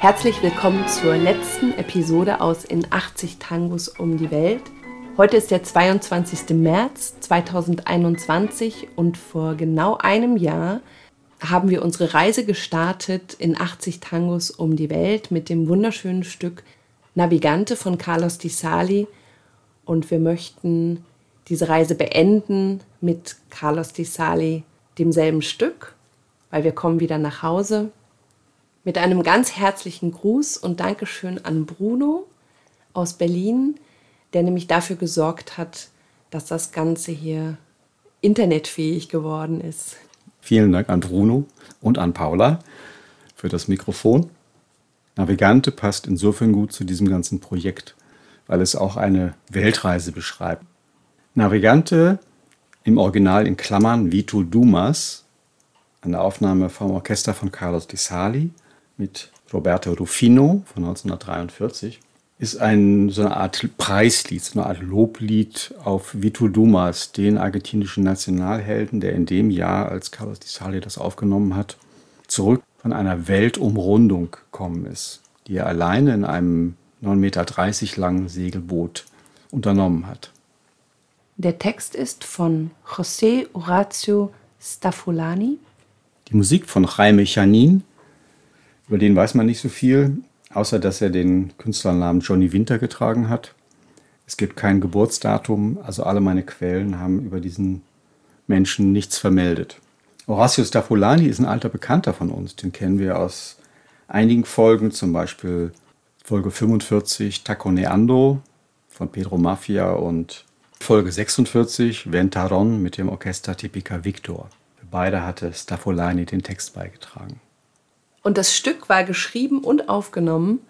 Herzlich willkommen zur letzten Episode aus In 80 Tangos um die Welt. Heute ist der 22. März 2021 und vor genau einem Jahr haben wir unsere Reise gestartet in 80 Tangos um die Welt mit dem wunderschönen Stück Navigante von Carlos Di Sali und wir möchten diese Reise beenden mit Carlos Di Sali demselben Stück, weil wir kommen wieder nach Hause mit einem ganz herzlichen Gruß und Dankeschön an Bruno aus Berlin, der nämlich dafür gesorgt hat, dass das Ganze hier internetfähig geworden ist. Vielen Dank an Bruno und an Paula für das Mikrofon. Navigante passt insofern gut zu diesem ganzen Projekt, weil es auch eine Weltreise beschreibt. Navigante im Original in Klammern Vito Dumas, eine Aufnahme vom Orchester von Carlos Di Sali mit Roberto Rufino von 1943 ist ein, so eine Art Preislied, so eine Art Loblied auf Vito Dumas, den argentinischen Nationalhelden, der in dem Jahr, als Carlos Di Sali das aufgenommen hat, zurück von einer Weltumrundung gekommen ist, die er alleine in einem 9,30 Meter langen Segelboot unternommen hat. Der Text ist von José Horacio Staffolani. Die Musik von Jaime Chanin. Über den weiß man nicht so viel außer dass er den Künstlernamen Johnny Winter getragen hat. Es gibt kein Geburtsdatum, also alle meine Quellen haben über diesen Menschen nichts vermeldet. Horacio Staffolani ist ein alter Bekannter von uns, den kennen wir aus einigen Folgen, zum Beispiel Folge 45 Taconeando von Pedro Mafia und Folge 46 Ventaron mit dem Orchester Tipica Victor. Für beide hatte Staffolani den Text beigetragen. Und das Stück war geschrieben und aufgenommen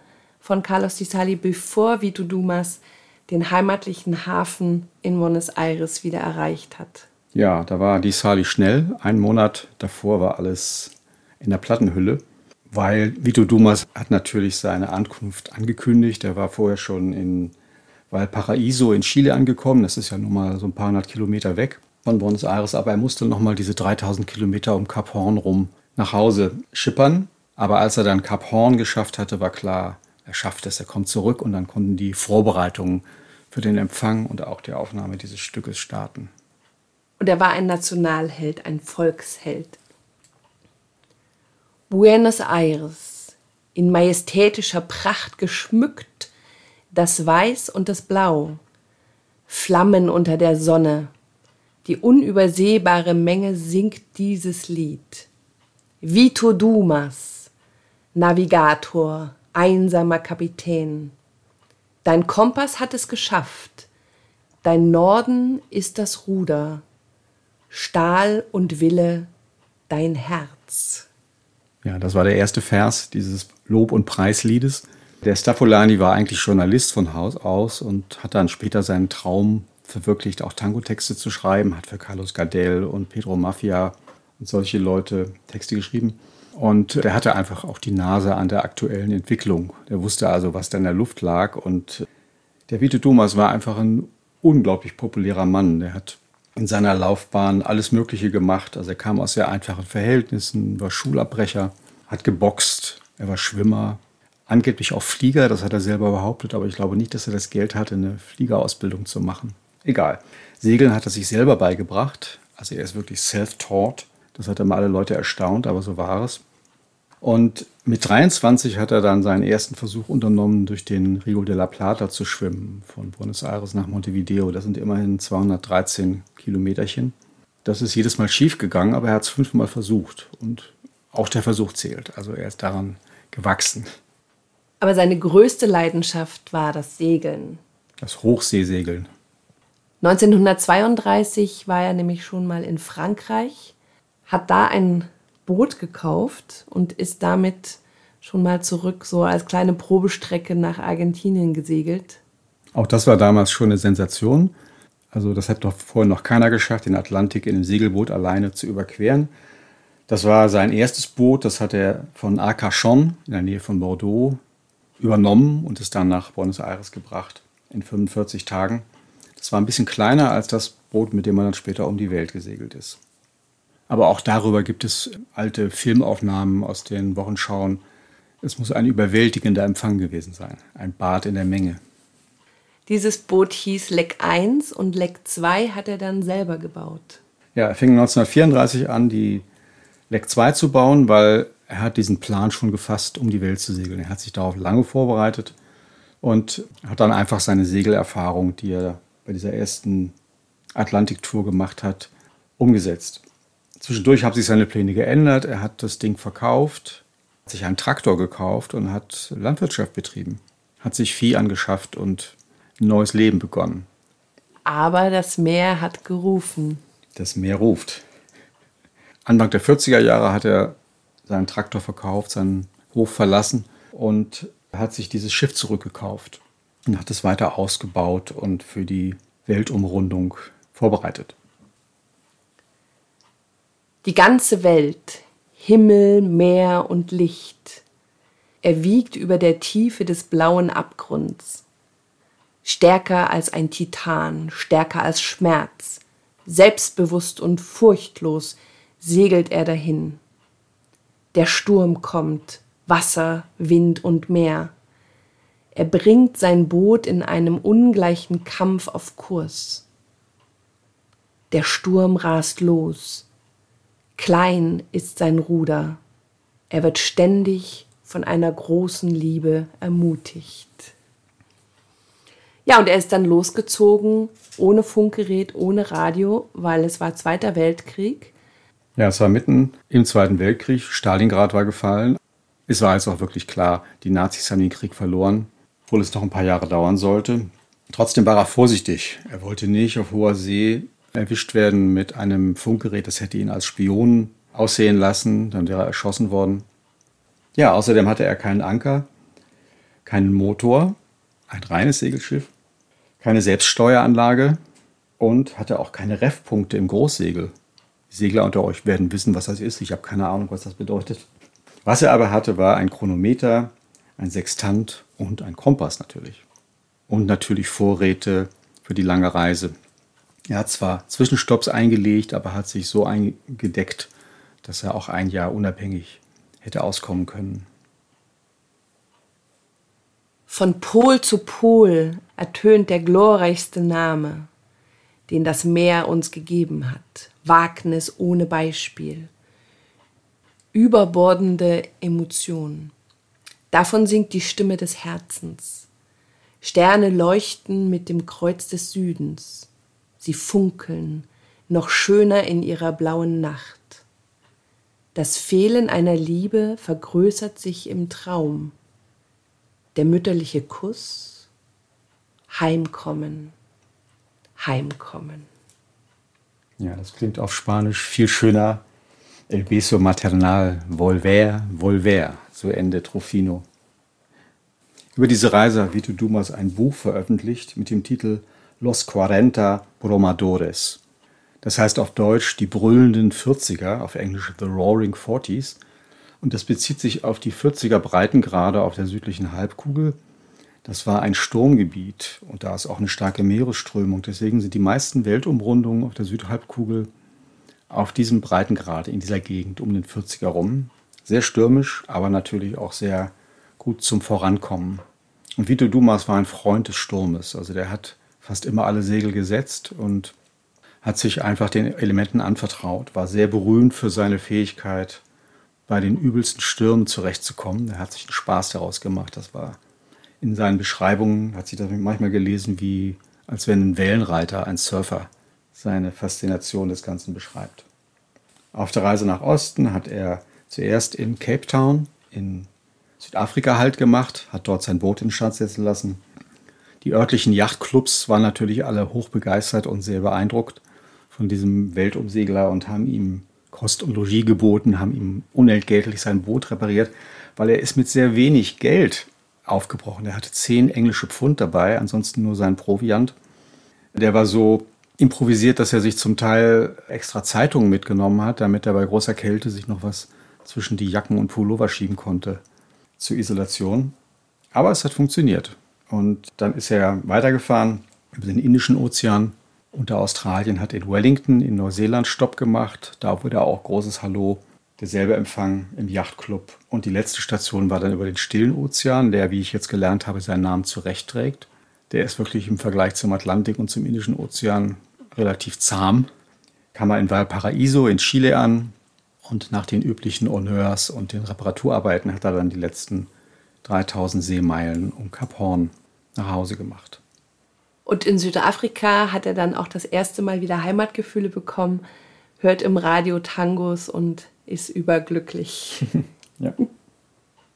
von Carlos Di Sali, bevor Vito Dumas den heimatlichen Hafen in Buenos Aires wieder erreicht hat. Ja, da war Di Sali schnell. Einen Monat davor war alles in der Plattenhülle, weil Vito Dumas hat natürlich seine Ankunft angekündigt. Er war vorher schon in Valparaiso in Chile angekommen. Das ist ja nun mal so ein paar hundert Kilometer weg von Buenos Aires, aber er musste noch mal diese 3000 Kilometer um Kap Horn rum nach Hause schippern. Aber als er dann Kap Horn geschafft hatte, war klar, er schafft es, er kommt zurück und dann konnten die Vorbereitungen für den Empfang und auch die Aufnahme dieses Stückes starten. Und er war ein Nationalheld, ein Volksheld. Buenos Aires, in majestätischer Pracht geschmückt, das Weiß und das Blau, Flammen unter der Sonne, die unübersehbare Menge singt dieses Lied. Vito Dumas, Navigator, einsamer Kapitän. Dein Kompass hat es geschafft. Dein Norden ist das Ruder. Stahl und Wille, dein Herz. Ja, das war der erste Vers dieses Lob- und Preisliedes. Der Staffolani war eigentlich Journalist von Haus aus und hat dann später seinen Traum verwirklicht, auch Tango-Texte zu schreiben, hat für Carlos Gardel und Pedro Mafia und solche Leute Texte geschrieben. Und er hatte einfach auch die Nase an der aktuellen Entwicklung. Er wusste also, was da in der Luft lag. Und der Vito Thomas war einfach ein unglaublich populärer Mann. Er hat in seiner Laufbahn alles Mögliche gemacht. Also er kam aus sehr einfachen Verhältnissen, war Schulabbrecher, hat geboxt, er war Schwimmer, angeblich auch Flieger, das hat er selber behauptet, aber ich glaube nicht, dass er das Geld hatte, eine Fliegerausbildung zu machen. Egal. Segeln hat er sich selber beigebracht. Also er ist wirklich self-taught. Das hat immer alle Leute erstaunt, aber so war es. Und mit 23 hat er dann seinen ersten Versuch unternommen, durch den Rio de la Plata zu schwimmen, von Buenos Aires nach Montevideo. Das sind immerhin 213 Kilometerchen. Das ist jedes Mal schief gegangen, aber er hat es fünfmal versucht. Und auch der Versuch zählt. Also er ist daran gewachsen. Aber seine größte Leidenschaft war das Segeln. Das Hochseesegeln. 1932 war er nämlich schon mal in Frankreich hat da ein Boot gekauft und ist damit schon mal zurück, so als kleine Probestrecke nach Argentinien gesegelt. Auch das war damals schon eine Sensation. Also das hat doch vorher noch keiner geschafft, den Atlantik in einem Segelboot alleine zu überqueren. Das war sein erstes Boot, das hat er von Arcachon in der Nähe von Bordeaux übernommen und ist dann nach Buenos Aires gebracht in 45 Tagen. Das war ein bisschen kleiner als das Boot, mit dem man dann später um die Welt gesegelt ist. Aber auch darüber gibt es alte Filmaufnahmen aus den Wochenschauen. Es muss ein überwältigender Empfang gewesen sein, ein Bad in der Menge. Dieses Boot hieß Leck 1 und Leck 2 hat er dann selber gebaut. Ja, er fing 1934 an, die Leck 2 zu bauen, weil er hat diesen Plan schon gefasst, um die Welt zu segeln. Er hat sich darauf lange vorbereitet und hat dann einfach seine Segelerfahrung, die er bei dieser ersten Atlantiktour gemacht hat, umgesetzt. Zwischendurch haben sich seine Pläne geändert. Er hat das Ding verkauft, hat sich einen Traktor gekauft und hat Landwirtschaft betrieben, hat sich Vieh angeschafft und ein neues Leben begonnen. Aber das Meer hat gerufen. Das Meer ruft. Anfang der 40er Jahre hat er seinen Traktor verkauft, seinen Hof verlassen und hat sich dieses Schiff zurückgekauft und hat es weiter ausgebaut und für die Weltumrundung vorbereitet. Die ganze Welt, Himmel, Meer und Licht, erwiegt über der Tiefe des blauen Abgrunds. Stärker als ein Titan, stärker als Schmerz, selbstbewusst und furchtlos segelt er dahin. Der Sturm kommt, Wasser, Wind und Meer. Er bringt sein Boot in einem ungleichen Kampf auf Kurs. Der Sturm rast los. Klein ist sein Ruder. Er wird ständig von einer großen Liebe ermutigt. Ja, und er ist dann losgezogen, ohne Funkgerät, ohne Radio, weil es war Zweiter Weltkrieg. Ja, es war mitten im Zweiten Weltkrieg. Stalingrad war gefallen. Es war jetzt auch wirklich klar, die Nazis haben den Krieg verloren, obwohl es noch ein paar Jahre dauern sollte. Trotzdem war er vorsichtig. Er wollte nicht auf hoher See erwischt werden mit einem Funkgerät. Das hätte ihn als Spion aussehen lassen. Dann wäre er erschossen worden. Ja, außerdem hatte er keinen Anker, keinen Motor, ein reines Segelschiff, keine Selbststeueranlage und hatte auch keine Reffpunkte im Großsegel. Die Segler unter euch werden wissen, was das ist. Ich habe keine Ahnung, was das bedeutet. Was er aber hatte, war ein Chronometer, ein Sextant und ein Kompass natürlich. Und natürlich Vorräte für die lange Reise. Er hat zwar Zwischenstopps eingelegt, aber hat sich so eingedeckt, dass er auch ein Jahr unabhängig hätte auskommen können. Von Pol zu Pol ertönt der glorreichste Name, den das Meer uns gegeben hat. Wagnis ohne Beispiel überbordende Emotionen. Davon singt die Stimme des Herzens. Sterne leuchten mit dem Kreuz des Südens. Sie funkeln, noch schöner in ihrer blauen Nacht. Das Fehlen einer Liebe vergrößert sich im Traum. Der mütterliche Kuss, Heimkommen, Heimkommen. Ja, das klingt auf Spanisch viel schöner El beso maternal, volver, volver, so endet Rufino. Über diese Reise hat Vito Dumas ein Buch veröffentlicht mit dem Titel Los Cuarenta Bromadores. Das heißt auf Deutsch die brüllenden 40er, auf Englisch The Roaring Forties. Und das bezieht sich auf die 40er Breitengrade auf der südlichen Halbkugel. Das war ein Sturmgebiet und da ist auch eine starke Meeresströmung. Deswegen sind die meisten Weltumrundungen auf der Südhalbkugel auf diesem Breitengrad in dieser Gegend um den 40er rum. Sehr stürmisch, aber natürlich auch sehr gut zum Vorankommen. Und Vito Dumas war ein Freund des Sturmes. Also der hat fast immer alle Segel gesetzt und hat sich einfach den Elementen anvertraut, war sehr berühmt für seine Fähigkeit, bei den übelsten Stürmen zurechtzukommen. Er hat sich einen Spaß daraus gemacht. Das war in seinen Beschreibungen, hat sich das manchmal gelesen, wie als wenn ein Wellenreiter, ein Surfer seine Faszination des Ganzen beschreibt. Auf der Reise nach Osten hat er zuerst in Cape Town in Südafrika Halt gemacht, hat dort sein Boot in den Stand setzen lassen. Die örtlichen Yachtclubs waren natürlich alle hochbegeistert und sehr beeindruckt von diesem Weltumsegler und haben ihm Kost und Logis geboten, haben ihm unentgeltlich sein Boot repariert, weil er ist mit sehr wenig Geld aufgebrochen. Er hatte zehn englische Pfund dabei, ansonsten nur sein Proviant. Der war so improvisiert, dass er sich zum Teil extra Zeitungen mitgenommen hat, damit er bei großer Kälte sich noch was zwischen die Jacken und Pullover schieben konnte zur Isolation. Aber es hat funktioniert. Und dann ist er weitergefahren über den Indischen Ozean unter Australien, hat in Wellington in Neuseeland Stopp gemacht. Da wurde auch großes Hallo derselbe Empfang im Yachtclub. Und die letzte Station war dann über den Stillen Ozean, der, wie ich jetzt gelernt habe, seinen Namen zurechtträgt. Der ist wirklich im Vergleich zum Atlantik und zum Indischen Ozean relativ zahm. Kam er in Valparaiso in Chile an und nach den üblichen Honneurs und den Reparaturarbeiten hat er dann die letzten 3000 Seemeilen um Kap Horn nach Hause gemacht. Und in Südafrika hat er dann auch das erste Mal wieder Heimatgefühle bekommen, hört im Radio Tangos und ist überglücklich. ja.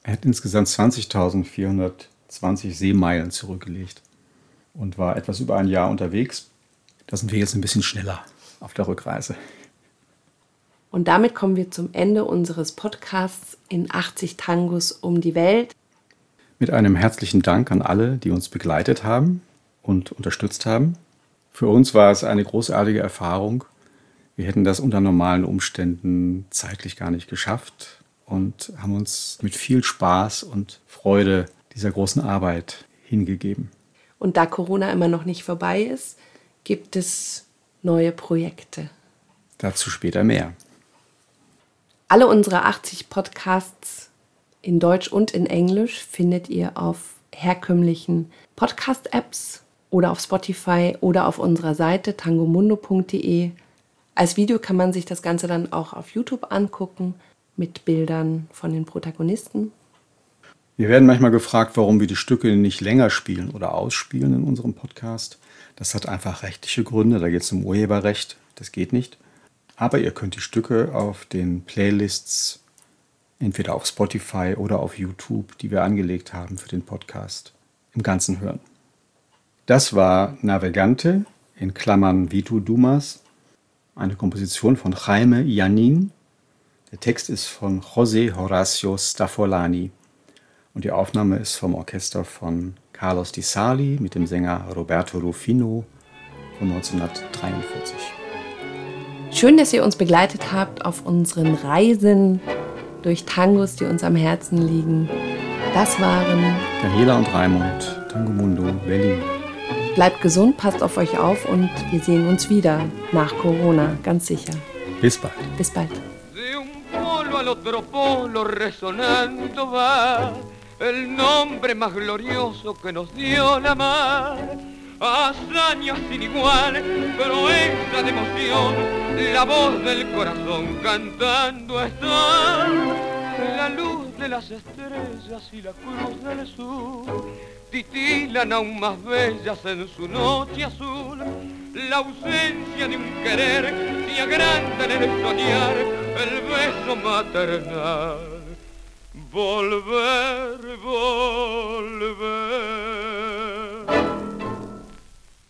Er hat insgesamt 20.420 Seemeilen zurückgelegt und war etwas über ein Jahr unterwegs. Da sind wir jetzt ein bisschen schneller auf der Rückreise. Und damit kommen wir zum Ende unseres Podcasts in 80 Tangos um die Welt. Mit einem herzlichen Dank an alle, die uns begleitet haben und unterstützt haben. Für uns war es eine großartige Erfahrung. Wir hätten das unter normalen Umständen zeitlich gar nicht geschafft und haben uns mit viel Spaß und Freude dieser großen Arbeit hingegeben. Und da Corona immer noch nicht vorbei ist, gibt es neue Projekte. Dazu später mehr. Alle unsere 80 Podcasts in Deutsch und in Englisch findet ihr auf herkömmlichen Podcast-Apps oder auf Spotify oder auf unserer Seite tangomundo.de. Als Video kann man sich das Ganze dann auch auf YouTube angucken mit Bildern von den Protagonisten. Wir werden manchmal gefragt, warum wir die Stücke nicht länger spielen oder ausspielen in unserem Podcast. Das hat einfach rechtliche Gründe, da geht es um Urheberrecht, das geht nicht. Aber ihr könnt die Stücke auf den Playlists entweder auf Spotify oder auf YouTube, die wir angelegt haben für den Podcast, im Ganzen hören. Das war Navegante in Klammern Vitu Dumas, eine Komposition von Jaime Janin. Der Text ist von José Horacio Staffolani und die Aufnahme ist vom Orchester von Carlos Di Sali mit dem Sänger Roberto Rufino von 1943. Schön, dass ihr uns begleitet habt auf unseren Reisen durch Tangos, die uns am Herzen liegen. Das waren Daniela und Raimund, Tango Mundo, Berlin. Bleibt gesund, passt auf euch auf und wir sehen uns wieder nach Corona, ganz sicher. Bis bald. Bis bald. el nombre más glorioso que nos dio la mar. Hazañas sin igual, proeza de emoción, la voz del corazón cantando está. La luz de las estrellas y la cruz del sur titilan aún más bellas en su noche azul. La ausencia de un querer se agranda en el soñar el beso maternal. Volver, volver.